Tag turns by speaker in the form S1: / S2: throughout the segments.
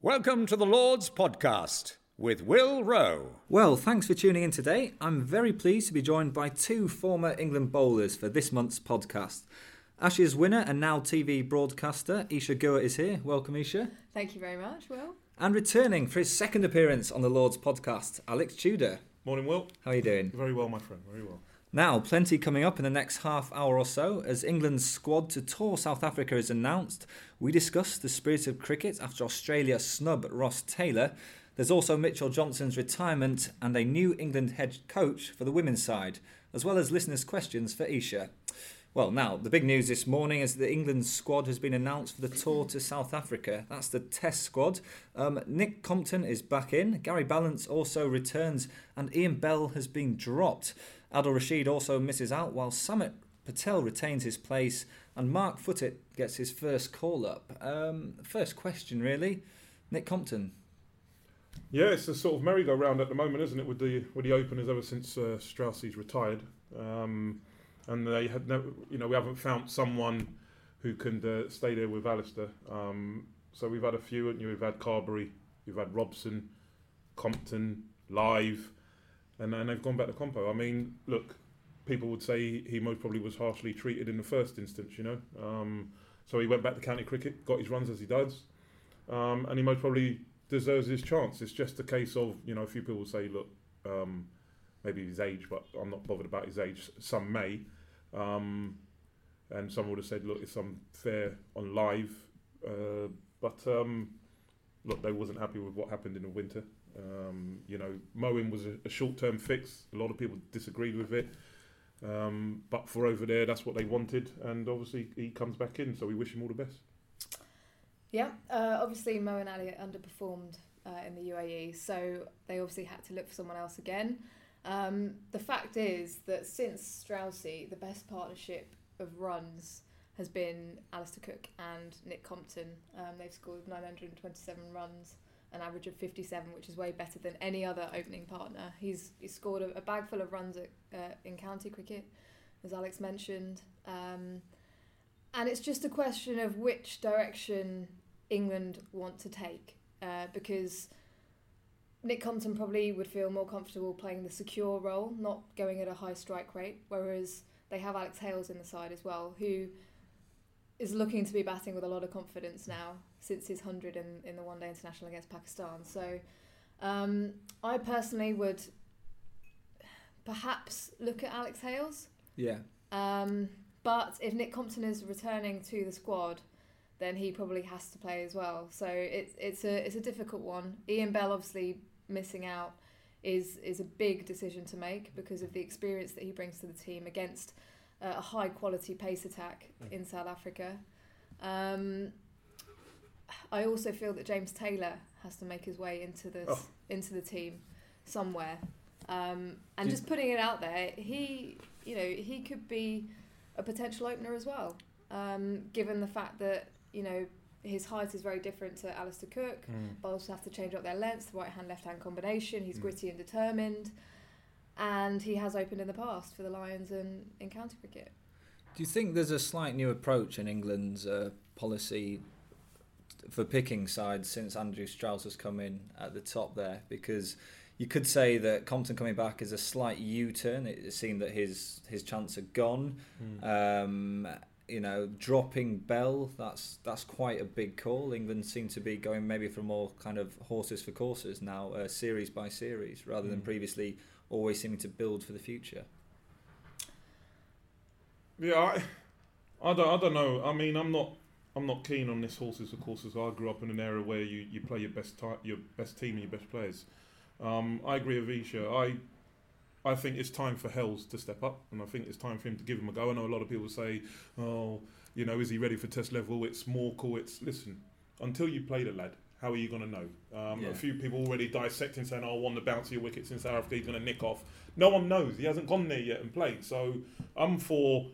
S1: Welcome to the Lord's Podcast with Will Roe.
S2: Well, thanks for tuning in today. I'm very pleased to be joined by two former England bowlers for this month's podcast. Ashes winner and now TV broadcaster Isa Guha is here. Welcome, Isa.
S3: Thank you very much, Will.
S2: And returning for his second appearance on the Lord's podcast, Alex Tudor.
S4: Morning, Will.
S2: How are you doing?
S4: Very well, my friend. Very well.
S2: Now, plenty coming up in the next half hour or so as England's squad to tour South Africa is announced. We discuss the spirit of cricket after Australia snub Ross Taylor. There's also Mitchell Johnson's retirement and a new England head coach for the women's side, as well as listeners' questions for Isa. Well, now, the big news this morning is that England's squad has been announced for the tour to South Africa. That's the Test squad. Um, Nick Compton is back in, Gary Ballance also returns, and Ian Bell has been dropped. Adil Rashid also misses out, while Samit Patel retains his place, and Mark Footitt gets his first call up. Um, first question, really. Nick Compton.
S4: Yeah, it's a sort of merry-go-round at the moment, isn't it? With the with the openers ever since uh, Straussi's retired, um, and they had never, you know, we haven't found someone who can uh, stay there with Alistair. Um, so we've had a few, haven't you? We've had Carberry, we've had Robson, Compton, Lyth, and and they've gone back to Compo. I mean, look, people would say he most probably was harshly treated in the first instance, you know. Um, so he went back to county cricket, got his runs as he does, um, and he most probably deserves his chance. It's just a case of, you know, a few people say, look, um, maybe his age, but I'm not bothered about his age. Some may. Um, and some would have said, look, it's unfair on Lyth. Uh, but um, look, they wasn't happy with what happened in the winter. Um, you know, Moeen was a, a short-term fix. A lot of people disagreed with it. Um, but for over there, that's what they wanted, and obviously he comes back in, so we wish him all the best.
S3: Yeah, uh, obviously and Ali underperformed uh, in the UAE, so they obviously had to look for someone else again. Um, the fact is that since Straussy, the best partnership of runs has been Alistair Cook and Nick Compton. Um, they've scored 927 runs, an average of 57, which is way better than any other opening partner. He's, he's scored a, a bag full of runs at, uh, in county cricket, as Alex mentioned. Um, and it's just a question of which direction England want to take, uh, because Nick Compton probably would feel more comfortable playing the secure role, not going at a high strike rate, whereas they have Alex Hales in the side as well, who is looking to be batting with a lot of confidence now since his 100 in, in the one day international against Pakistan. So um, I personally would perhaps look at Alex Hales.
S2: Yeah.
S3: Um, but if Nick Compton is returning to the squad, then he probably has to play as well. So it's it's a it's a difficult one. Ian Bell obviously missing out is is a big decision to make because of the experience that he brings to the team against uh, a high quality pace attack in South Africa. Um, I also feel that James Taylor has to make his way into the
S4: Oh.
S3: into the team somewhere. Um, and
S2: Do-
S3: just putting it out there, he you know he could be a potential opener as well. Um, given the fact that you know his height is very different to Alistair Cook. Bowlers have to change up their lengths, the right hand left hand combination. He's
S4: Mm.
S3: gritty and determined, and he has opened in the past for the Lions and in county cricket.
S2: Do you think there's a slight new approach in England's uh, policy for picking sides since Andrew Strauss has come in at the top there? Because you could say that Compton coming back is a slight U-turn. It, it seemed that his his chance are gone. Um, you know, dropping Bell, that's that's quite a big call. England seem to be going maybe for more kind of horses for courses now, uh, series by series, rather than
S4: Mm.
S2: previously always seeming to build for the future.
S4: Yeah, I, I don't, I don't know. I mean, I'm not, I'm not keen on this horses for courses. I grew up in an era where you, you play your best ti your best team and your best players. Um, I agree with Isa. I, I think it's time for Hales to step up, and I think it's time for him to give him a go. I know a lot of people say, "Oh, You know, is he ready for test level? It's more Morkel. It's listen. Until you play the lad, how are you going to know? Um,
S2: Yeah.
S4: A few people already dissecting, saying, "Oh, I want the bouncier wickets in South Africa. He's going to nick off." No one knows. He hasn't gone there yet and played. So I'm for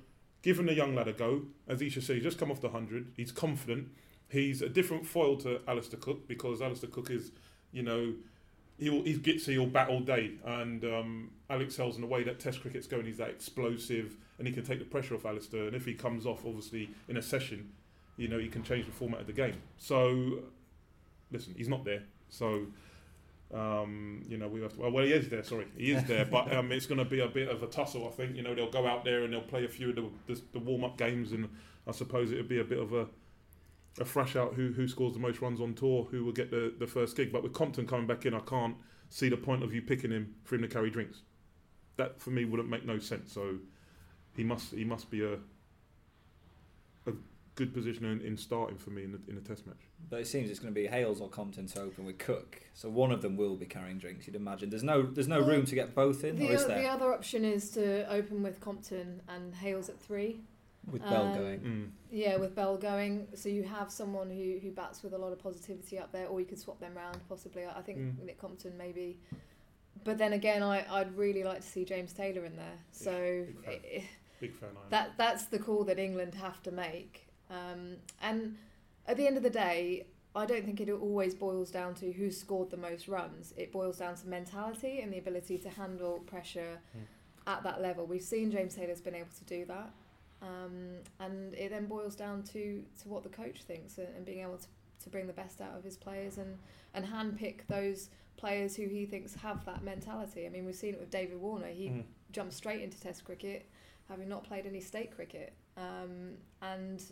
S4: giving the young lad a go. As Isa said, he's just come off the hundred. He's confident. He's a different foil to Alistair Cook because Alistair Cook is, you know, he'll he's gitsy, he'll bat all day, and um, Alex Hales in the way that Test cricket's going, he's that explosive, and he can take the pressure off Alistair. And if he comes off, obviously in a session, you know, he can change the format of the game. So, listen, he's not there. So. Um, you know, we have to. Well, he is there. Sorry, he is there. but um, it's going to be a bit of a tussle. I think. You know, they'll go out there and they'll play a few of the, the, the warm-up games, and I suppose it'll be a bit of a a thrash out who who scores the most runs on tour, who will get the, the first gig. But with Compton coming back in, I can't see the point of you picking him for him to carry drinks. That for me wouldn't make no sense. So he must he must be a good position in, in starting for me in the, in a test match.
S2: But it seems it's going to be Hales or Compton to open with Cook. So one of them will be carrying drinks. You'd imagine. There's no there's no
S3: Well,
S2: room to get both in,
S3: The,
S2: or is
S3: o- the other option is to open with Compton and Hales at three.
S2: With Bell
S3: um,
S2: going.
S4: Mm.
S3: Yeah, with Bell going, so you have someone who, who bats with a lot of positivity up there, or you could swap them round possibly. I I think
S4: Mm.
S3: Nick Compton maybe, but then again, I I'd really like to see James Taylor in there. So
S4: big fan.
S3: i-
S4: Big fan. I
S3: that that's the call that England have to make. Um, and at the end of the day, I don't think it always boils down to who scored the most runs. It boils down to mentality and the ability to handle pressure
S4: Mm.
S3: at that level. We've seen James Taylor's been able to do that. Um, and it then boils down to, to what the coach thinks and, and being able to, to bring the best out of his players and, and handpick those players who he thinks have that mentality. I mean, we've seen it with David Warner. He
S4: Mm.
S3: jumped straight into Test cricket, having not played any state cricket. Um, and,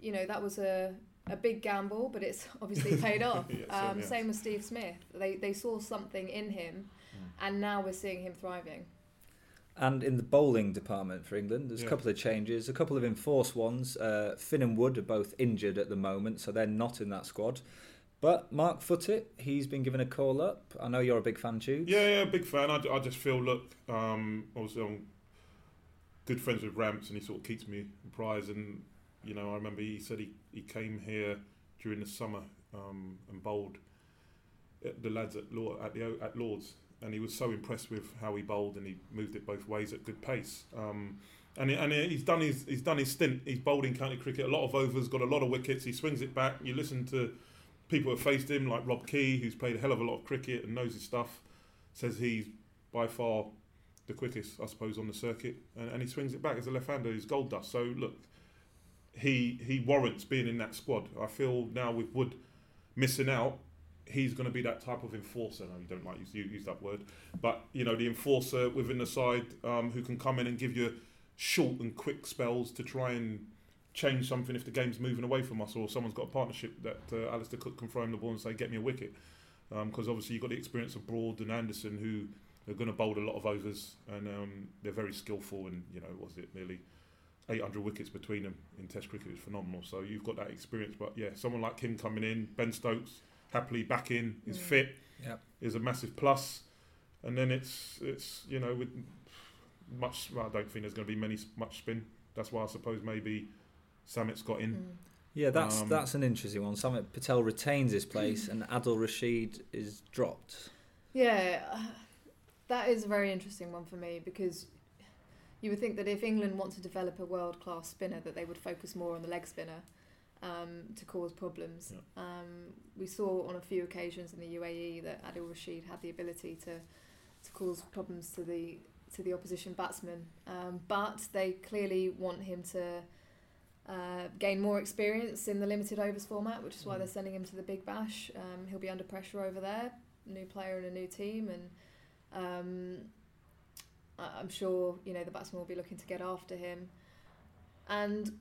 S3: you know, that was a, a big gamble, but it's obviously paid off.
S4: Yeah,
S3: um,
S4: certainly has.
S3: same with Steve Smith. They, they saw something in him, and now we're seeing him thriving.
S2: And in the bowling department for England, there's
S4: Yeah.
S2: a couple of changes, a couple of enforced ones. Uh, Finn and Wood are both injured at the moment, so they're not in that squad. But Mark Footitt, he's been given a call up. I know you're a big fan, too.
S4: Yeah, yeah, big fan. I, I just feel, look, um, obviously I'm good friends with Ramps and he sort of keeps me apprised. And, you know, I remember he said he, he came here during the summer um, and bowled the lads at, Law, at, the, at Lords. And he was so impressed with how he bowled and he moved it both ways at good pace. Um, and, and he's done his he's done his stint. He's bowled in county cricket, a lot of overs, got a lot of wickets. He swings it back. You listen to people who have faced him, like Rob Key, who's played a hell of a lot of cricket and knows his stuff says he's by far the quickest, I suppose, on the circuit, and, and he swings it back as a left-hander. He's gold dust. So look, he he warrants being in that squad. I feel now with Wood missing out, he's going to be that type of enforcer. You don't like use use that word, but you know the enforcer within the side um, who can come in and give you short and quick spells to try and change something if the game's moving away from us or someone's got a partnership that uh, Alistair Cook can throw him the ball and say get me a wicket because obviously you've got the experience of Broad and Anderson who are going to bowl a lot of overs and um, they're very skillful and you know was it nearly 800 wickets between them in Test cricket is phenomenal. So you've got that experience, but yeah, someone like him coming in, Ben Stokes happily back in, is
S3: Mm.
S4: fit,
S2: Yep.
S4: is a massive plus. plus, and then it's it's you know with much well, I don't think there's going to be many much spin. That's why I suppose maybe Samit's got in.
S3: Mm.
S2: Yeah, that's
S4: Um,
S2: that's an interesting one. Samit Patel retains his place, and Adil Rashid is dropped.
S3: Yeah, uh, that is a very interesting one for me because you would think that if England want to develop a world class spinner, that they would focus more on the leg spinner um, to cause problems. Um, we saw on a few occasions in the UAE that Adil Rashid had the ability to to cause problems to the to the opposition batsman, um, but they clearly want him to. Uh, gain more experience in the limited overs format, which is why
S4: Mm.
S3: they're sending him to the Big Bash. Um, he'll be under pressure over there new player and a new team, and um, I- I'm sure you know the batsman will be looking to get after him, and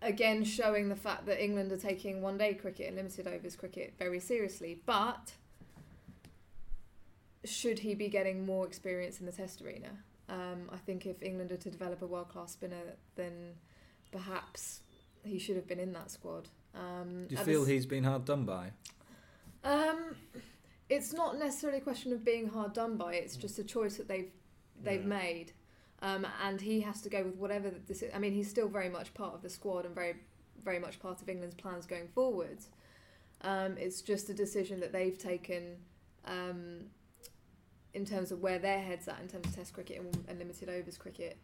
S3: again showing the fact that England are taking one day cricket and limited overs cricket very seriously. But should he be getting more experience in the Test arena? Um, I think if England are to develop a world class spinner, then perhaps he should have been in that squad. Um,
S2: Do you feel he's been hard done by?
S3: um, it's not necessarily a question of being hard done by. It's just a choice that they've they've
S4: Yeah.
S3: made. Um, and he has to go with whatever this. I mean, he's still very much part of the squad and very, very much part of England's plans going forward. Um, it's just a decision that they've taken um, in terms of where their heads at in terms of Test cricket and, and limited overs cricket.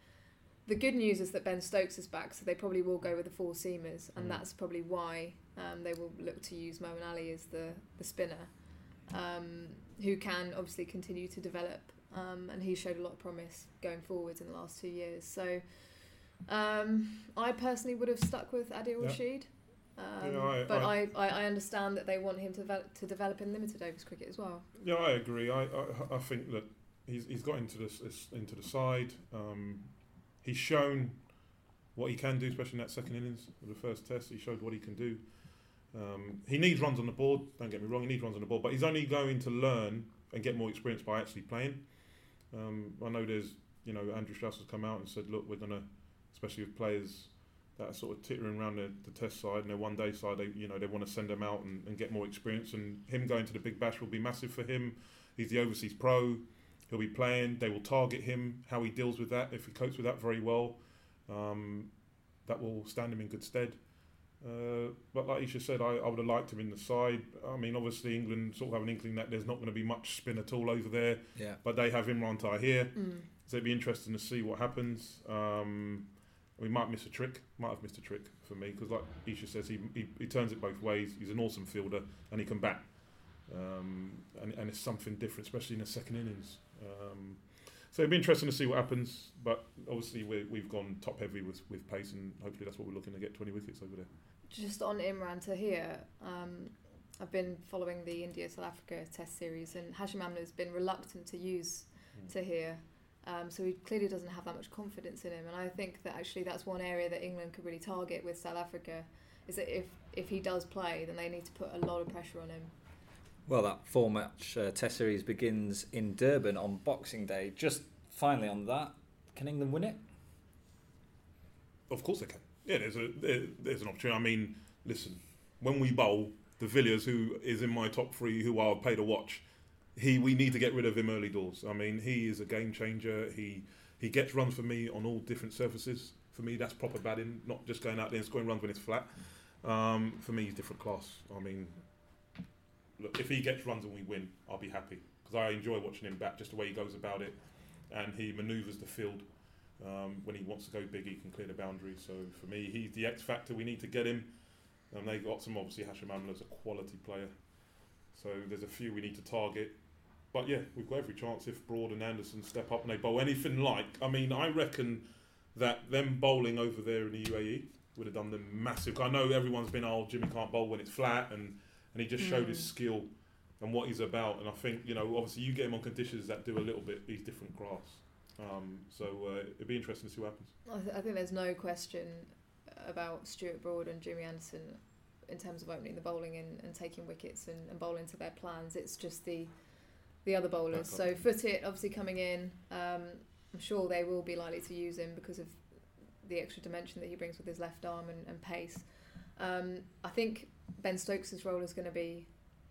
S3: The good news is that Ben Stokes is back, so they probably will go with the four seamers, and
S4: Mm.
S3: that's probably why um, they will look to use Moeen Ali as the the spinner, um, who can obviously continue to develop, um, and he showed a lot of promise going forwards in the last two years. So, um, I personally would have stuck with Adil. Rashid. Um,
S4: Yeah, I-
S3: but
S4: I-
S3: I, I, I understand that they want him to develop, to develop in limited overs cricket as well.
S4: Yeah, I agree. I, I, I think that he's, he's got into this, this into the side. Um, he's shown what he can do, especially in that second innings of the first test. He showed what he can do. Um, he needs runs on the board. Don't get me wrong. He needs runs on the board, but he's only going to learn and get more experience by actually playing. Um, I know there's, you know, Andrew Strauss has come out and said, look, we're gonna, especially with players that are sort of tittering around the, the test side and their one day side, they, you know, they want to send them out and, and get more experience. And him going to the big bash will be massive for him. He's the overseas pro. He'll be playing. They will target him. How he deals with that, if he copes with that very well, um, that will stand him in good stead. Uh, but like Isa said, I, I would have liked him in the side. I mean, obviously England sort of have an inkling that there's not going to be much spin at all over there,
S2: Yeah.
S4: but they have Imran Tahir.
S3: Mm.
S4: So it'd be interesting to see what happens. Um, we might miss a trick. Might have missed a trick for me because, like Isa says, he, he he turns it both ways. He's an awesome fielder and he can bat. Um, and, and it's something different, especially in the second innings. Um, so it'd be interesting to see what happens. But obviously we we've gone top heavy with, with pace, and hopefully that's what we're looking to get 20 wickets over there.
S3: Just on Imran Tahir, um, I've been following the India South Africa Test series, and Hashim Amla has been reluctant to use
S4: Mm.
S3: Tahir. Um, so he clearly doesn't have that much confidence in him, and I think that actually that's one area that England could really target with South Africa. Is that if if he does play, then they need to put a lot of pressure on him.
S2: Well, that four match uh, test series begins in Durban on Boxing Day. Just finally on that, can England win it?
S4: Of course they can. Yeah, there's a there, there's an opportunity. I mean, listen, when we bowl, de Villiers, who is in my top three, who I'll pay to watch, he we need to get rid of him early doors. I mean, he is a game changer. He he gets runs for me on all different surfaces. For me, that's proper batting, not just going out there and scoring runs when it's flat. Um, for me, he's different class. I mean, look, if he gets runs and we win, I'll be happy because I enjoy watching him bat, just the way he goes about it, and he manoeuvres the field. Um, when he wants to go big, he can clear the boundary. So for me, he's the X factor. We need to get him. And they got some obviously Hashim Amla's a quality player. So there's a few we need to target. But yeah, we've got every chance if Broad and Anderson step up and they bowl anything like. I mean, I reckon that them bowling over there in the UAE would have done them massive. I know everyone's been, oh, Jimmy can't bowl when it's flat, and and he just showed his
S3: Mm.
S4: skill and what he's about. And I think you know, obviously, you get him on conditions that do a little bit these different grass. Um, so uh, it'd be interesting to see what happens.
S3: I, th- I think there's no question about Stuart Broad and Jimmy Anderson in terms of opening the bowling and, and taking wickets and, and bowling to their plans. It's just the the other bowlers. So Footitt obviously coming in. Um, I'm sure they will be likely to use him because of the extra dimension that he brings with his left arm and, and pace. Um, I think Ben Stokes' role is going to be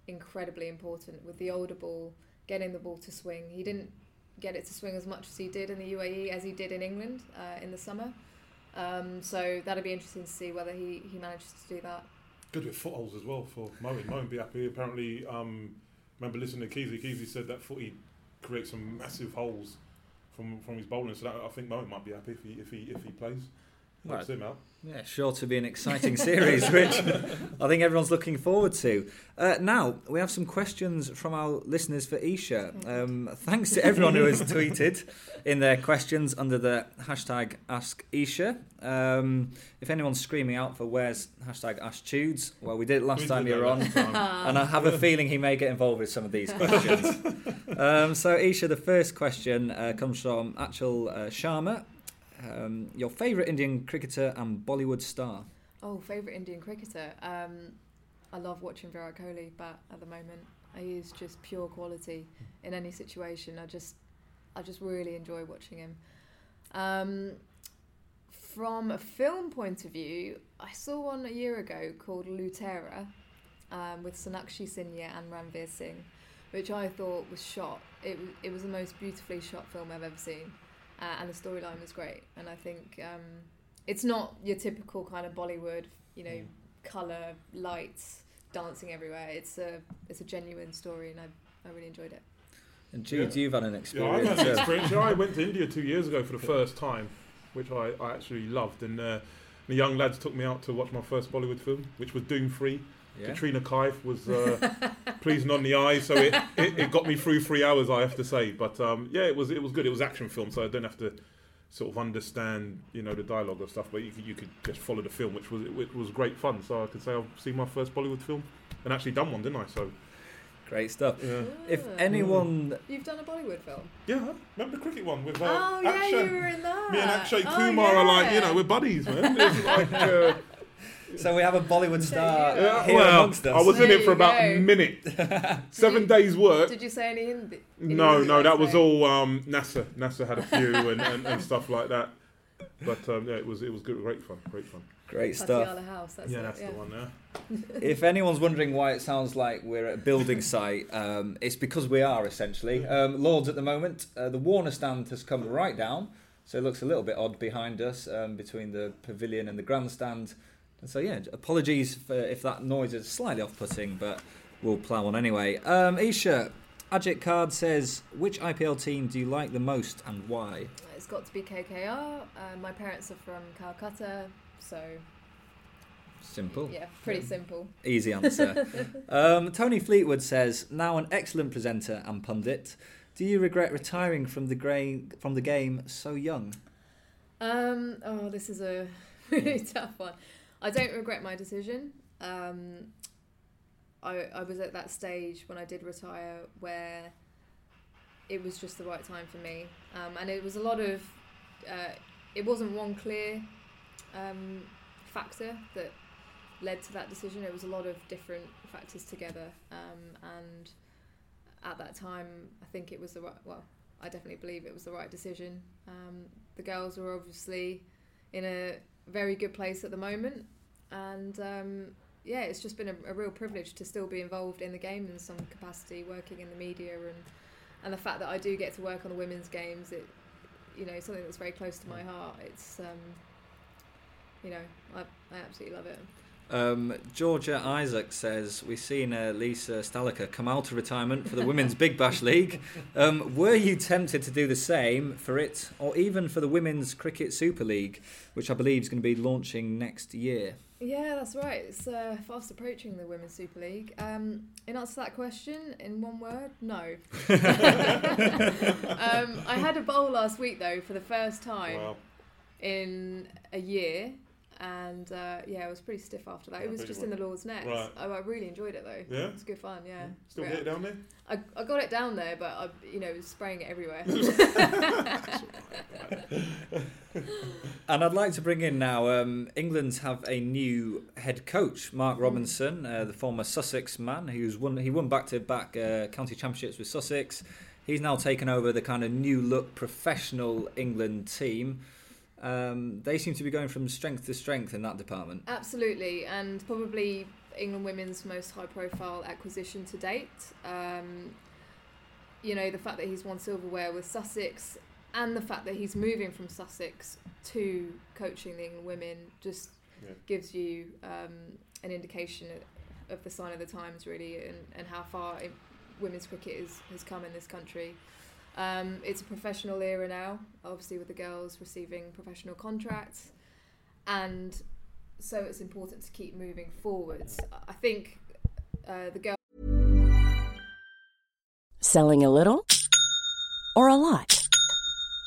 S3: incredibly important with the older ball, getting the ball to swing. He didn't get it to swing as much as he did in the UAE as he did in England uh, in the summer. Um, so that'll be interesting to see whether he, he manages to do that.
S4: Good with footholds as well for Moeen. Moeen be happy. Apparently, um, remember listening to Keezy. Keezy said that footy creates some massive holes from from his bowling. So that, I think Moeen might be happy if he if he if he plays. Him out.
S2: Yeah, sure to be an exciting series, which I think everyone's looking forward to. Uh, now, we have some questions from our listeners for Isa. Um, thanks to everyone who has tweeted in their questions under the hashtag AskIsa. Um, if anyone's screaming out for where's hashtag AskTudes, well, we did it last
S4: We
S2: time you were on.
S4: time.
S2: and I have a feeling he may get involved with some of these questions. um, so, Isa, the first question uh, comes from Achal uh, Sharma. Um, your favourite Indian cricketer and Bollywood star?
S3: Oh, favourite Indian cricketer. Um, I love watching Virat Kohli bat at the moment. He is just pure quality in any situation. I just, I just really enjoy watching him. Um, from a film point of view, I saw one a year ago called Lootera um, with Sonakshi Sinha and Ranveer Singh, which I thought was shot. It, it was the most beautifully shot film I've ever seen. Uh, and the storyline was great. And I think um, it's not your typical kind of Bollywood, you know, color, lights, dancing everywhere. It's a it's a genuine story, and I I really enjoyed it.
S2: And Jude,
S4: Yeah.
S2: you've had an
S4: Yeah,
S2: experience.
S4: I've had an experience. Yeah, I went to India two years ago for the first time, which I, I actually loved. And uh, the young lads took me out to watch my first Bollywood film, which was Dhoom 3.
S2: Yeah.
S4: Katrina Kaif was uh, pleasing on the eye, so it, it, it got me through three hours, I have to say. But um, yeah, it was it was good. It was action film, so I don't have to sort of understand you know the dialogue or stuff, but you could, you could just follow the film, which was it was great fun. So I could say I've seen my first Bollywood film and actually done one, didn't I? So
S2: Great stuff.
S4: yeah,
S2: If anyone
S3: You've done a Bollywood film.
S4: yeah. Remember the cricket one with uh,
S3: oh yeah,
S4: Akshay?
S3: you were in that.
S4: Me and Akshay
S3: Oh,
S4: Kumar are like, you know, we're buddies, man. It's like, uh,
S2: So we have a Bollywood star
S3: Yeah,
S2: here
S4: well,
S2: amongst us.
S4: I was in
S3: There
S4: it for
S3: you
S4: about a minute. Seven days work.
S3: Did you say any Hindi?
S4: No, no, that was all um, Nasser. Nasser had a few and, and, and stuff like that. But um, yeah, it was it was good, great fun, great fun.
S2: Great stuff.
S3: House. That's
S4: yeah,
S3: it,
S4: that's
S3: yeah.
S4: the one. Yeah.
S2: If anyone's wondering why it sounds like we're at a building site, um, it's because we are essentially. Um, Lords at the moment, uh, the Warner stand has come right down, so it looks a little bit odd behind us um, between the pavilion and the grandstand. So, yeah, apologies for if that noise is slightly off putting, but we'll plough on anyway. Um, Isa, Ajit Card says, which IPL team do you like the most and why?
S3: It's got to be KKR. Uh, my parents are from Calcutta, so
S2: Simple.
S3: yeah, pretty simple.
S2: Easy answer. um, Tony Fleetwood says, now an excellent presenter and pundit. Do you regret retiring from the gra- from the game so young?
S3: Um, oh, this is a really tough one. I don't regret my decision. Um, I, I was at that stage when I did retire where it was just the right time for me. Um, and it was a lot of, uh, it wasn't one clear um, factor that led to that decision. It was a lot of different factors together. Um, and at that time, I think it was the right, well, I definitely believe it was the right decision. Um, the girls were obviously in a very good place at the moment, and um, yeah, it's just been a, a real privilege to still be involved in the game in some capacity, working in the media, and and the fact that I do get to work on the women's games, it you know something that's very close to my heart. It's um, you know I, I absolutely love it.
S2: Um, Georgia Isaac says, We've seen uh, Lisa Sthalekar come out of retirement for the Women's Big Bash League. Um, were you tempted to do the same for it, or even for the Women's Cricket Super League, which I believe is going to be launching next year?
S3: Yeah, that's right. It's uh, fast approaching the Women's Super League. Um, in answer to that question, in one word, no. um, I had a bowl last week though for the first time
S4: Wow.
S3: in a year, and uh, yeah, it was pretty stiff after that. It was just in the Lord's Nets.
S4: Right.
S3: I, I really enjoyed it though.
S4: Yeah?
S3: it was good fun. Yeah,
S4: Still get it down there?
S3: I, I got it down there, but I, you know, was spraying it everywhere.
S2: And I'd like to bring in now. Um, England have a new head coach, Mark Robinson, uh, the former Sussex man, who's won. He won back-to-back uh, county championships with Sussex. He's now taken over the kind of new look professional England team. Um, they seem to be going from strength to strength in that department.
S3: Absolutely, and probably England women's most high profile acquisition to date. Um, you know, the fact that he's won silverware with Sussex and the fact that he's moving from Sussex to coaching the England women just
S4: Yeah.
S3: gives you um, an indication of the sign of the times, really, and, and how far it, women's cricket is, has come in this country. Um, it's a professional era now, obviously, with the girls receiving professional contracts. And so it's important to keep moving forwards. I think uh, the girls.
S5: Selling a little or a lot?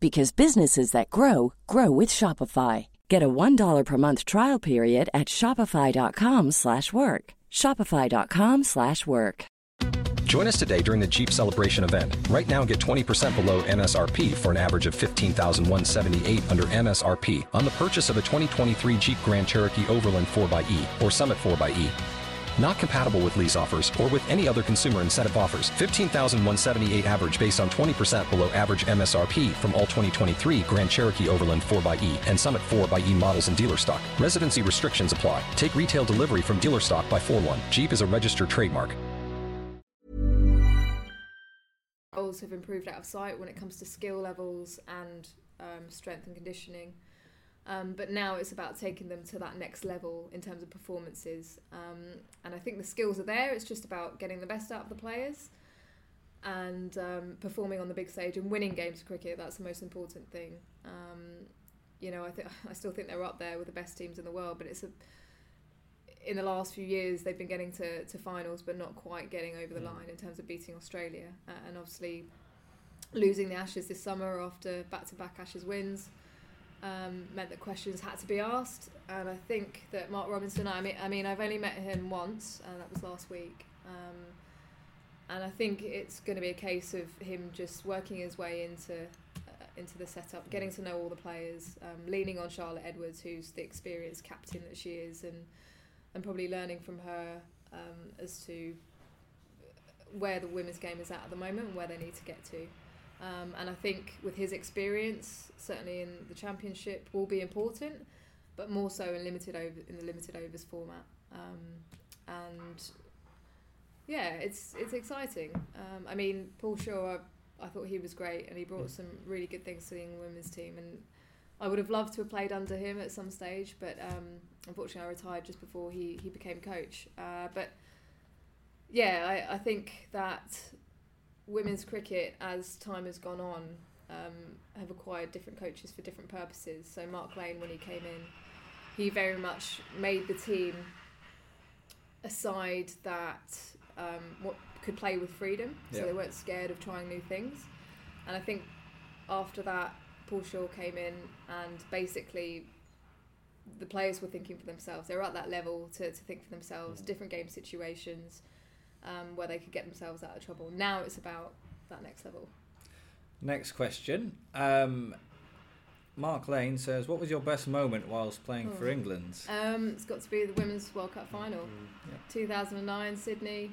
S5: because businesses that grow grow with Shopify. Get a $1 per month trial period at shopify.com/work. shopify.com/work.
S6: Join us today during the Jeep Celebration event. Right now, get 20% below MSRP for an average of 15178 under MSRP on the purchase of a 2023 Jeep Grand Cherokee Overland 4xE or Summit 4xE. Not compatible with lease offers or with any other consumer incentive offers. 15,178 average based on 20% below average MSRP from all 2023 Grand Cherokee Overland 4xE and Summit 4xE models in dealer stock. Residency restrictions apply. Take retail delivery from dealer stock by 4 1. Jeep is a registered trademark.
S3: Goals have improved out of sight when it comes to skill levels and um, strength and conditioning. Um, but now it's about taking them to that next level in terms of performances. Um, and I think the skills are there. It's just about getting the best out of the players and um, performing on the big stage and winning games of cricket. That's the most important thing. Um, you know, I think I still think they're up there with the best teams in the world. But it's a in the last few years they've been getting to, to finals, but not quite getting over the line in terms of beating Australia. Uh, and obviously losing the Ashes this summer after back-to-back Ashes wins um, meant that questions had to be asked. And I think that Mark Robinson, I mean, I mean, I've only met him once, and that was last week. Um, and I think it's going to be a case of him just working his way into uh, into the setup, getting to know all the players, um, leaning on Charlotte Edwards, who's the experienced captain that she is, and and probably learning from her um, as to where the women's game is at at the moment and where they need to get to. Um, and I think with his experience, certainly in the championship, will be important, but more so in limited over in the limited overs format. Um, and yeah, it's it's exciting. Um, I mean, Paul Shaw, I, I, thought he was great, and he brought some really good things to the England women's team. And I would have loved to have played under him at some stage, but um, unfortunately, I retired just before he he became coach. Uh, but yeah, I, I think that women's cricket, as time has gone on, um, have acquired different coaches for different purposes. So Mark Lane, when he came in, he very much made the team a side that um, what could play with freedom, so they weren't scared of trying new things. And I think after that, Paul Shaw came in, and basically the players were thinking for themselves. They were at that level to, to think for themselves, different game situations um, where they could get themselves out of trouble. Now it's about that next level.
S2: Next question. Um, Mark Lane says, "What was your best moment whilst playing for
S3: Oh.
S2: England?"
S3: Um, it's got to be the Women's World Cup final,
S2: Yeah.
S3: 2009 Sydney.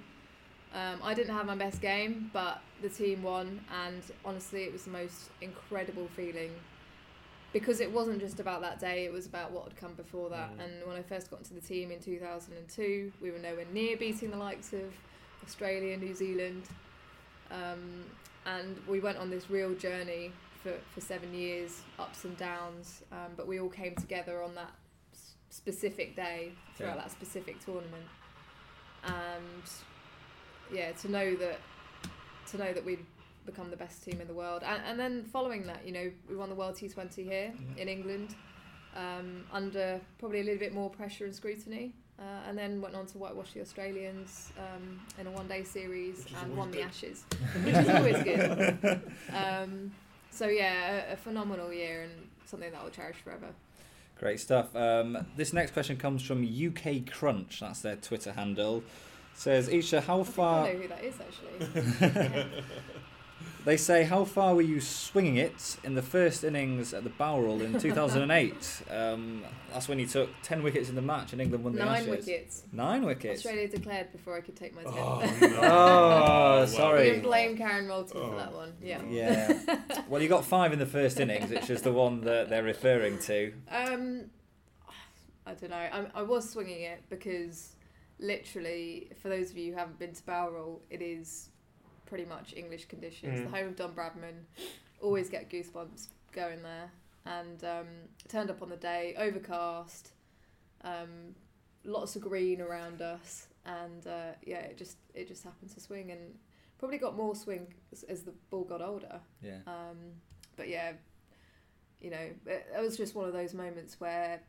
S3: Um, I didn't have my best game, but the team won, and honestly, it was the most incredible feeling because it wasn't just about that day; it was about what had come before that. And when I first got into the team in 2002, we were nowhere near beating the likes of Australia, New Zealand, um, and we went on this real journey for, for seven years, ups and downs. Um, but we all came together on that s- specific day throughout
S2: Yeah.
S3: that specific tournament, and yeah, to know that to know that we'd become the best team in the world, and, and then following that, you know, we won the World T20 here in England. Um, under probably a little bit more pressure and scrutiny, uh, and then went on to whitewash the Australians um, in a one-day series and won the. Ashes, which is always good. Um, so yeah, a, a phenomenal year and something that I'll cherish forever.
S2: Great stuff. Um, this next question comes from UK Crunch. That's their Twitter handle. Says Isa, how
S3: I
S2: far?
S3: I know who that is actually.
S2: They say how far were you swinging it in the first innings at the Bowral in 2008? um, that's when you took ten wickets in the match and England won the
S3: Nine
S2: Ashes.
S3: wickets.
S2: Nine wickets.
S3: Australia declared before I could take my ten.
S4: Oh, no.
S2: Oh,
S4: wow.
S2: sorry.
S3: can blame Karen Rolton for that one. Yeah.
S2: Yeah. well, you got five in the first innings, which is the one that they're referring to.
S3: Um, I don't know. I, I was swinging it because literally, for those of you who haven't been to Bowral, it is pretty much English conditions.
S4: Mm.
S3: The home of Don Bradman. Always get goosebumps going there. And um, turned up on the day, overcast, um, lots of green around us, and uh, yeah, it just it just happened to swing and probably got more swing as, as the ball got older.
S2: Yeah.
S3: Um, but yeah, you know, it, it was just one of those moments where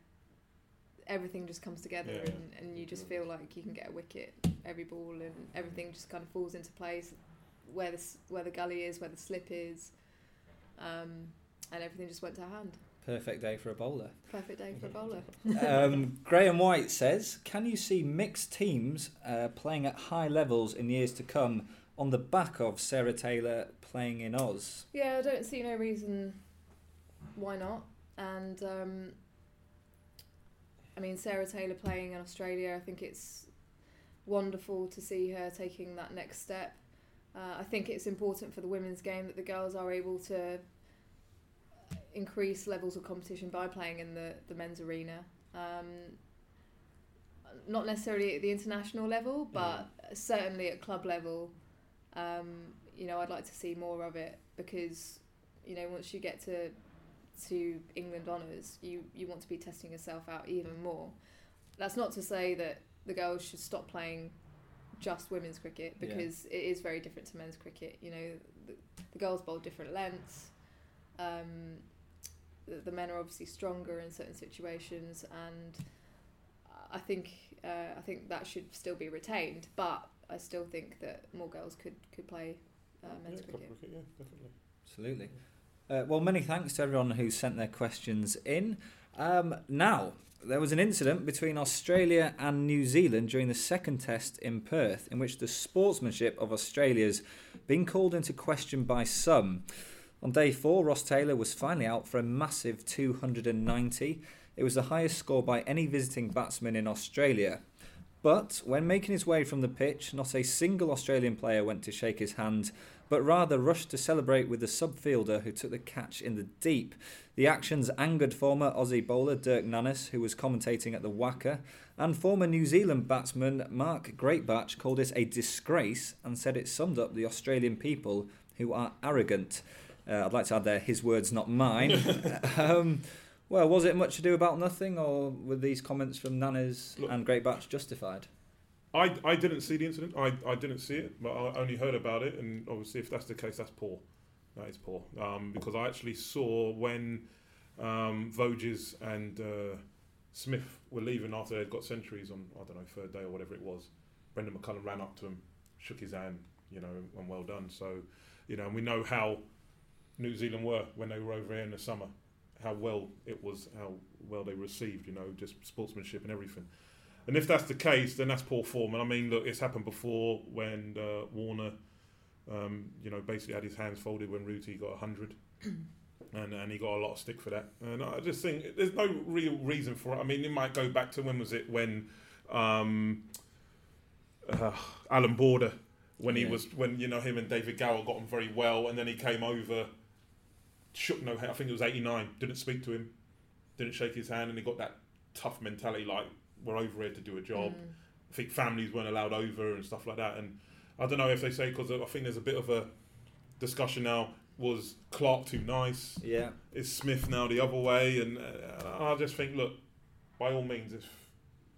S3: everything just comes together
S4: Yeah.
S3: and, and you just feel like you can get a wicket every ball and everything just kind of falls into place where the where the gully is, where the slip is, um, and everything just went to hand.
S2: Perfect day for a bowler.
S3: Perfect day for a bowler.
S2: um, Graham White says, "Can you see mixed teams uh, playing at high levels in years to come on the back of Sarah Taylor playing in Oz.
S3: Yeah, I don't see no reason why not. And um, I mean, Sarah Taylor playing in Australia, I think it's wonderful to see her taking that next step. Uh, I think it's important for the women's game that the girls are able to increase levels of competition by playing in the, the men's arena. Um, not necessarily at the international level, but certainly at club level. Um, you know, I'd like to see more of it because, you know, once you get to to England honours, you you want to be testing yourself out even more. That's not to say that the girls should stop playing just women's cricket because it is very different to men's cricket. You know, the, the girls bowl different lengths. Um, the, the men are obviously stronger in certain situations, and I think uh, I think that should still be retained. But I still think that more girls could could play uh, men's
S4: yeah,
S3: cricket.
S4: cricket, yeah, definitely.
S2: Absolutely. Uh, well, many thanks to everyone who sent their questions in. Um, now, there was an incident between Australia and New Zealand during the second test in Perth, in which the sportsmanship of Australia's been called into question by some. On day four, Ross Taylor was finally out for a massive 290. It was the highest score by any visiting batsman in Australia. But when making his way from the pitch, not a single Australian player went to shake his hand, but rather rushed to celebrate with the subfielder who took the catch in the deep. The actions angered former Aussie bowler Dirk Nannes, who was commentating at the WACA, and former New Zealand batsman Mark Greatbatch called it a disgrace and said it summed up the Australian people who are arrogant. Uh, I'd like to add there, his words, not mine. um, well, was it much ado about nothing, or were these comments from Nannes
S4: Look-
S2: and Greatbatch justified?
S4: I, I didn't see the incident. I, I didn't see it, but I only heard about it. And obviously, if that's the case, that's poor. That is poor. Um, because I actually saw when um, Voges and uh, Smith were leaving after they'd got centuries on, I don't know, third day or whatever it was. Brendon McCullum ran up to him, shook his hand, you know, and well done. So, you know, and we know how New Zealand were when they were over here in the summer, how well it was, how well they received, you know, just sportsmanship and everything. And if that's the case, then that's poor form. And I mean, look, it's happened before when uh, Warner, um, you know, basically had his hands folded when Ruti got 100. And, and he got a lot of stick for that. And I just think there's no real reason for it. I mean, it might go back to when was it when um, uh, Allan Border, when he was, when, you know, him and David Gower got on very well. And then he came over, shook no hand. I think it was 89, didn't speak to him, didn't shake his hand. And he got that tough mentality like, we're over here to do a job. I think families weren't allowed over and stuff like that. And I don't know if they say because I think there's a bit of a discussion now. Was Clarke too nice?
S2: Yeah.
S4: Is Smith now the other way? And uh, I just think, look, by all means, if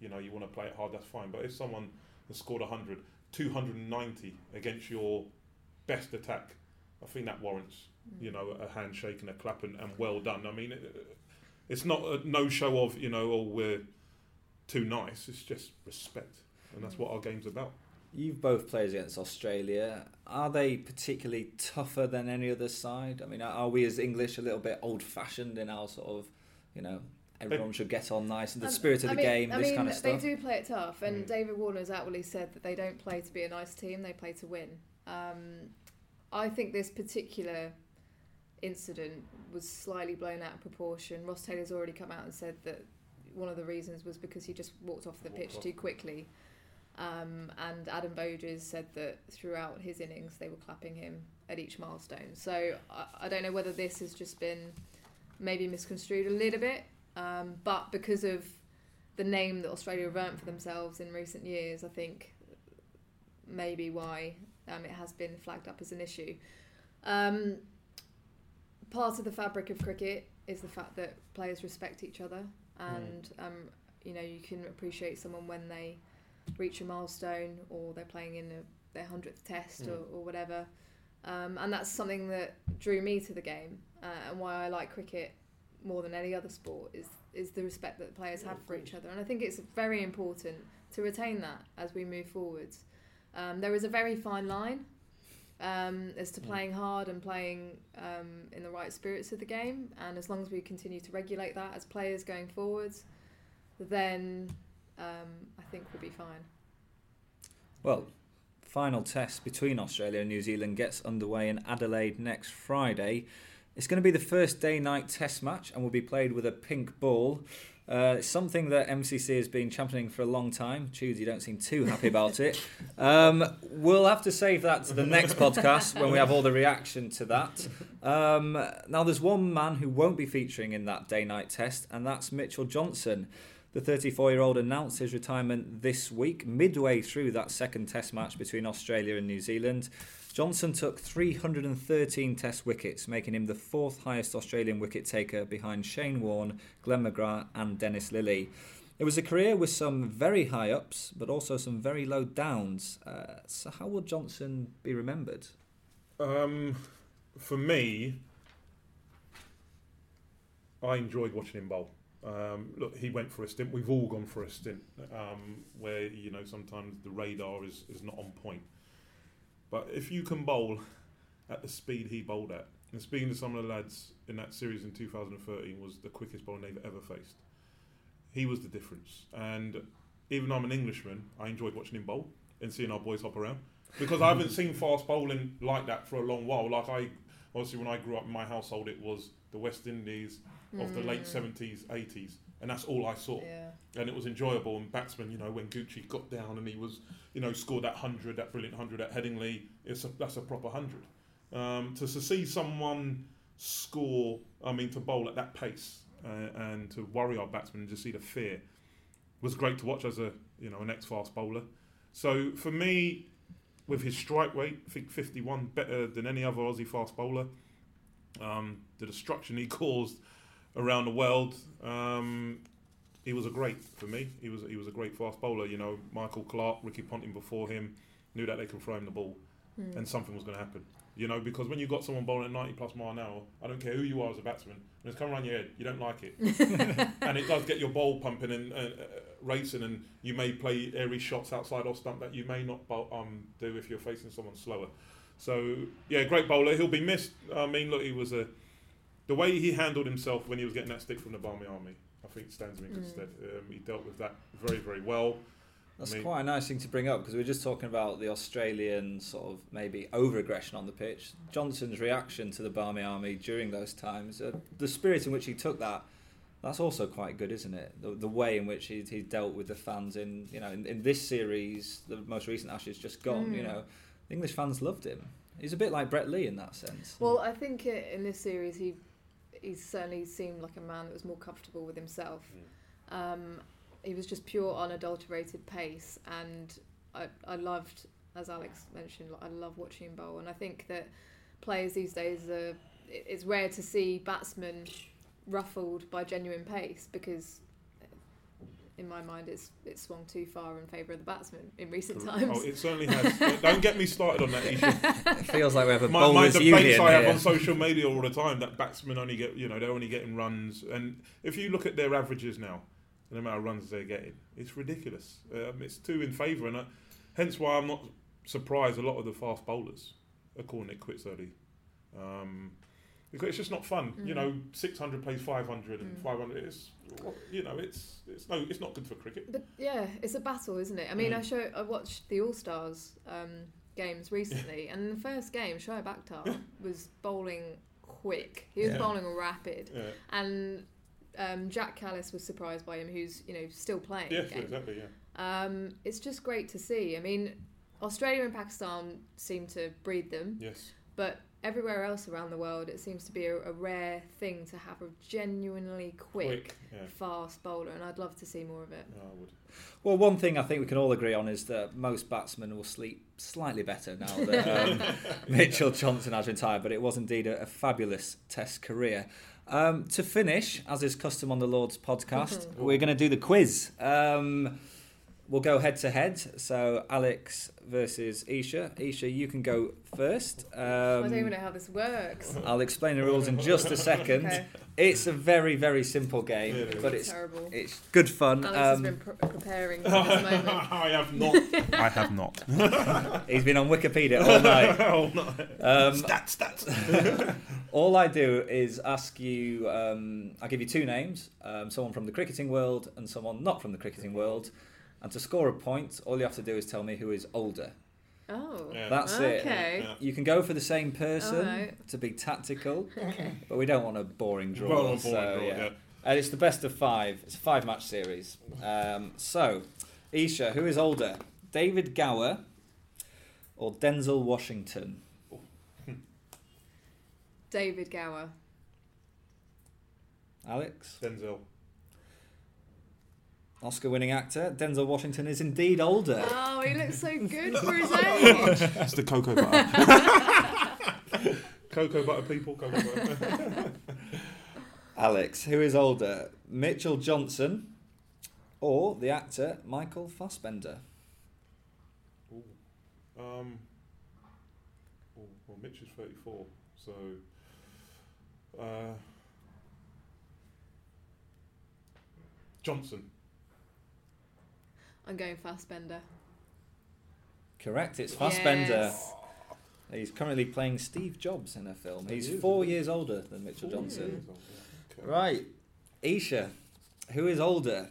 S4: you know you want to play it hard, that's fine. But if someone has scored 100, 290 against your best attack, I think that warrants you know a handshake and a clap and, and well done. I mean, it, it's not a no show of you know oh we're too nice. It's just respect, and that's what our game's about.
S2: You've both played against Australia. Are they particularly tougher than any other side? I mean, are- are we as English a little bit old fashioned in our sort of, you know, everyone should get on nice and the
S3: Um,
S2: spirit of
S3: I
S2: the
S3: mean-
S2: game,
S3: I
S2: this
S3: mean,
S2: kind of stuff?
S3: They do play it tough, and
S4: Mm.
S3: David Warner's outwardly said that they don't play to be a nice team; they play to win. Um, I think this particular incident was slightly blown out of proportion. Ross Taylor's already come out and said that one of the reasons was because he just walked off the
S4: Walked
S3: pitch
S4: off.
S3: too quickly. Um, and Adam Voges said that throughout his innings they were clapping him at each milestone. So I, I don't know whether this has just been maybe misconstrued a little bit, um, but because of the name that Australia have earned for themselves in recent years, I think maybe why um, it has been flagged up as an issue. Um, part of the fabric of cricket is the fact that players respect each other, and um, you know you can appreciate someone when they reach a milestone or they're playing in a, their hundredth test or, or whatever. Um, and that's something that drew me to the game, uh, and why I like cricket more than any other sport is is the respect that players have for each other. And I think it's very important to retain that as we move forwards. Um, there is a very fine line um, as to playing hard and playing um, in the right spirits of the game. And as long as we continue to regulate that as players going forwards, then um, I think we'll be fine.
S2: Well, final test between Australia and New Zealand gets underway in Adelaide next Friday. It's going to be the first day night test match and will be played with a pink ball. Uh, something that MCC has been championing for a long time. Choose, you don't seem too happy about it. Um, we'll have to save that to the next podcast when we have all the reaction to that. Um, now, there's one man who won't be featuring in that day night test, and that's Mitchell Johnson. The 34 year old announced his retirement this week, midway through that second test match between Australia and New Zealand. Johnson took 313 test wickets, making him the fourth highest Australian wicket taker behind Shane Warne, Glenn McGrath, and Dennis Lillee. It was a career with some very high ups, but also some very low downs. Uh, so, how will Johnson be remembered?
S4: Um, for me, I enjoyed watching him bowl. Um, look, he went for a stint. We've all gone for a stint um, where you know sometimes the radar is, is not on point. But if you can bowl at the speed he bowled at, and speaking to some of the lads in that series in 2013 was the quickest bowler they've ever faced. He was the difference. And even though I'm an Englishman, I enjoyed watching him bowl and seeing our boys hop around because I haven't seen fast bowling like that for a long while. Like I, obviously, when I grew up in my household, it was the West Indies of the late mm. 70s, 80s, and that's all I saw.
S3: Yeah.
S4: And it was enjoyable. And batsmen, you know, when Gucci got down and he was, you know, scored that hundred, that brilliant hundred at Headingley, it's a, that's a proper hundred. Um, to, to see someone score, I mean, to bowl at that pace uh, and to worry our batsmen and just see the fear was great to watch as a, you know, an ex-fast bowler. So for me, with his strike rate, I think 51, better than any other Aussie fast bowler. Um, the destruction he caused around the world. Um, he was a great for me. He was he was a great fast bowler. You know, Michael Clarke, Ricky Ponting before him knew that they could throw him the ball, and something was going to happen. You know, because when you got someone bowling at 90 plus mile an hour, I don't care who you are as a batsman, when it's coming around your head, you don't like it, and it does get your ball pumping and uh, uh, racing, and you may play airy shots outside or stump that you may not um, do if you're facing someone slower. So yeah, great bowler. He'll be missed. I mean, look, he was a the way he handled himself when he was getting that stick from the Barmy Army, I think stands him in good stead. Um, he dealt with that very, very well.
S2: That's
S4: I mean-
S2: quite a nice thing to bring up because we are just talking about the Australian sort of maybe over aggression on the pitch. Johnson's reaction to the Barmy Army during those times, uh, the spirit in which he took that, that's also quite good, isn't it? The, the way in which he, he dealt with the fans in you know in, in this series, the most recent Ashes just gone. You know, the English fans loved him. He's a bit like Brett Lee in that sense.
S3: Well, I think in this series he he certainly seemed like a man that was more comfortable with himself. Um, he was just pure, unadulterated pace, and I I loved, as Alex mentioned, I love watching him bowl, and I think that players these days are it's rare to see batsmen ruffled by genuine pace because. In my mind, it's it's swung too far in favour of the batsman in recent times.
S4: Oh, it certainly has. Don't get me started on that issue.
S2: it feels like we have a
S4: my, my
S2: bowlers
S4: debates I have
S2: here.
S4: on social media all the time that batsmen only get, you know, they're only getting runs, and if you look at their averages now, the amount of runs they're getting, it's ridiculous. Um, it's two in favour, and uh, hence why I'm not surprised a lot of the fast bowlers are calling it quits early. Um, because it's just not fun, you know. 600 plays 500 and 500. It's, you know, it's it's no, it's not good for cricket.
S3: But yeah, it's a battle, isn't it? I mean,
S4: Mm.
S3: I show I watched the All Stars um, games recently, and the first game, Shoaib Akhtar was bowling quick. He was
S2: Yeah.
S3: bowling rapid,
S4: Yeah.
S3: and um, Jacques Kallis was surprised by him, who's you know still playing.
S4: Yes,
S3: the
S4: exactly. Yeah.
S3: Um, it's just great to see. I mean, Australia and Pakistan seem to breed them,
S4: Yes.
S3: but everywhere else around the world, it seems to be a, a rare thing to have a genuinely quick,
S4: Quick. Yeah.
S3: fast bowler, and I'd love to see more of it.
S4: I would.
S2: Well, one thing I think we can all agree on is that most batsmen will sleep slightly better now that um, Mitchell Johnson has retired, but it was indeed a, a fabulous Test career. Um, to finish, as is custom on the Lord's podcast, we're going to do the quiz. Um, we'll go head to head. So Alex versus Isa. Isa, you can go first. Um,
S3: I don't even know how this works.
S2: I'll explain the rules in just a second.
S3: Okay.
S2: It's a very, very simple game,
S4: Yeah,
S2: but it's
S3: Terrible.
S2: it's good fun.
S3: Alex has
S2: Um,
S3: been pr- preparing for this moment.
S4: I have not. I have not.
S2: he's been on Wikipedia all night.
S4: oh no.
S2: Um,
S4: Stats, stats.
S2: all I do is ask you. Um, I give you two names, um, someone from the cricketing world and someone not from the cricketing world. And to score a point, all you have to do is tell me who is older.
S3: Oh.
S4: Yeah.
S2: That's it.
S3: Okay.
S4: Yeah.
S2: You can go for the same person
S3: Alright.
S2: to be tactical, but we don't want a boring draw.
S4: Well, a boring
S2: so,
S4: draw,
S2: yeah.
S4: yeah.
S2: And it's the best of five. It's a five match series. Um, so, Isa, who is older, David Gower or Denzel Washington?
S3: David Gower.
S2: Alex,
S4: Denzel.
S2: Oscar winning actor, Denzel Washington is indeed older.
S3: Oh, he looks so good for his age.
S4: It's the cocoa butter. cocoa butter people. Cocoa butter.
S2: Alex, who is older, Mitchell Johnson or the actor Michael Fassbender?
S4: um. Oh, well, Mitch is thirty-four, so. Uh, Johnson.
S3: I'm going Fassbender.
S2: Correct, it's Fassbender.
S3: Yes.
S2: He's currently playing Steve Jobs in a film. He's four years older than Mitchell Johnson.
S4: Okay.
S2: Right. Isa, who is older?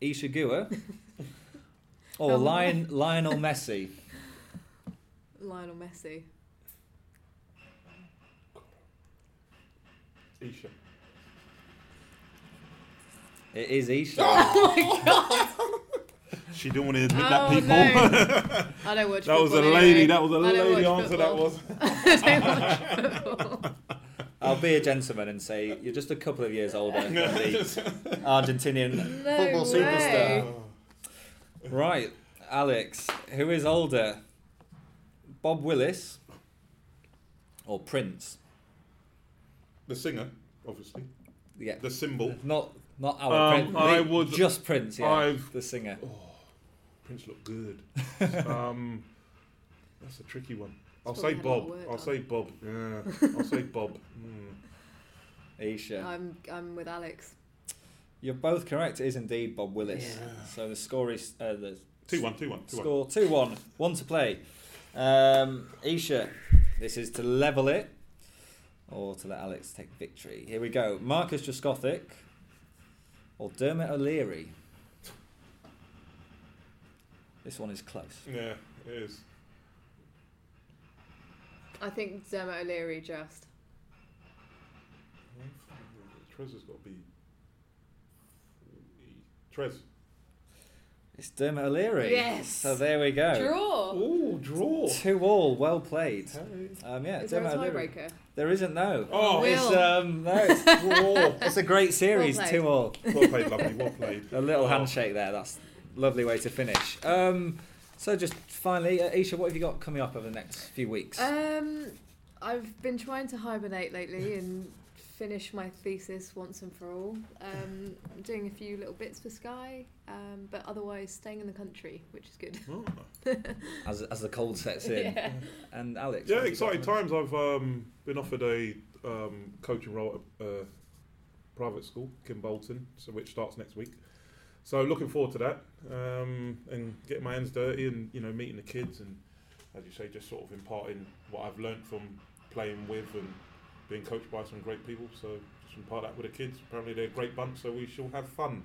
S2: Isa Guha or um,
S3: Oh.
S2: Lion, Lionel Messi?
S3: Lionel Messi.
S4: Isa.
S2: It is Isa.
S4: Oh She didn't want to admit
S3: Oh,
S4: that, people.
S3: no. I don't watch
S4: that was a lady.
S3: anyway.
S4: That was a lady answer. That was.
S2: I'll be a gentleman and say you're just a couple of years older than the Argentinian
S3: No
S2: football
S3: way.
S2: superstar. Right, Alex, who is older? Bob Willis or Prince?
S4: The singer, obviously.
S2: Yeah,
S4: The symbol.
S2: not not our
S4: Um,
S2: Prince.
S4: I would-
S2: just Prince. Yeah,
S4: I've-
S2: the singer.
S4: Prince looked good. um, that's a tricky one. I'll
S3: probably
S4: say
S3: had a lot of
S4: Bob.
S3: work
S4: I'll say Bob. Yeah, I'll say Bob. Mm.
S2: Isa.
S3: I'm I'm with Alex.
S2: You're both correct. It is indeed Bob Willis. So the score is uh, the
S4: Two one, two one, two one.
S2: score two one. One to play. Um, Isa, this is to level it, or to let Alex take victory. Here we go. Marcus Trescothick or Dermot O'Leary. This one is close.
S4: Yeah, it is.
S3: I think Dermot O'Leary just.
S4: Trez has got to be. Trez.
S2: It's Dermot O'Leary.
S3: Yes.
S2: So there we go.
S3: Draw.
S4: Oh, draw.
S2: Two all. Well played.
S4: Hey.
S2: Um, yeah,
S3: Is there a
S2: Dermot O'Leary.
S3: tiebreaker?
S2: There isn't no.
S4: Oh,
S2: It's um no, it's
S4: draw.
S2: it's a great series.
S3: played.
S2: two all.
S4: well played, lovely. Well played.
S2: A little
S4: Oh.
S2: handshake there. That's a lovely way to finish. Um, so just finally, uh, Isa, what have you got coming up over the next few weeks?
S3: Um, I've been trying to hibernate lately and finish my thesis once and for all. Um, I'm doing a few little bits for Sky, um, but otherwise staying in the country, which is good.
S4: Oh.
S2: as as the cold sets in.
S3: yeah.
S2: And Alex.
S4: Yeah,
S2: what have you got
S4: exciting times. I've um, been offered a um, coaching role at a private school, Kimbolton, so which starts next week. So looking forward to that um, and getting my hands dirty and you know meeting the kids and as you say, just sort of imparting what I've learnt from playing with and being coached by some great people. So just impart that with the kids. Apparently they're a great bunch, so we shall have fun.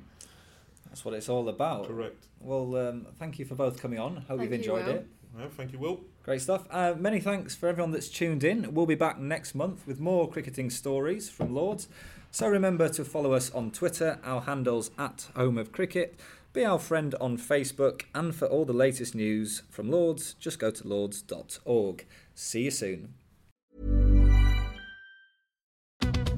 S2: That's what it's all about.
S4: Correct.
S2: Well, um, thank you for both coming on. Hope
S3: Thank
S2: you've
S3: you,
S2: enjoyed
S3: Will.
S2: it.
S4: Yeah, thank you, Will.
S2: Great stuff. Uh, many thanks for everyone that's tuned in. We'll be back next month with more cricketing stories from Lords. So remember to follow us on Twitter, our handles at Home of Cricket. Be our friend on Facebook, and for all the latest news from Lords, just go to lords.org. See you soon.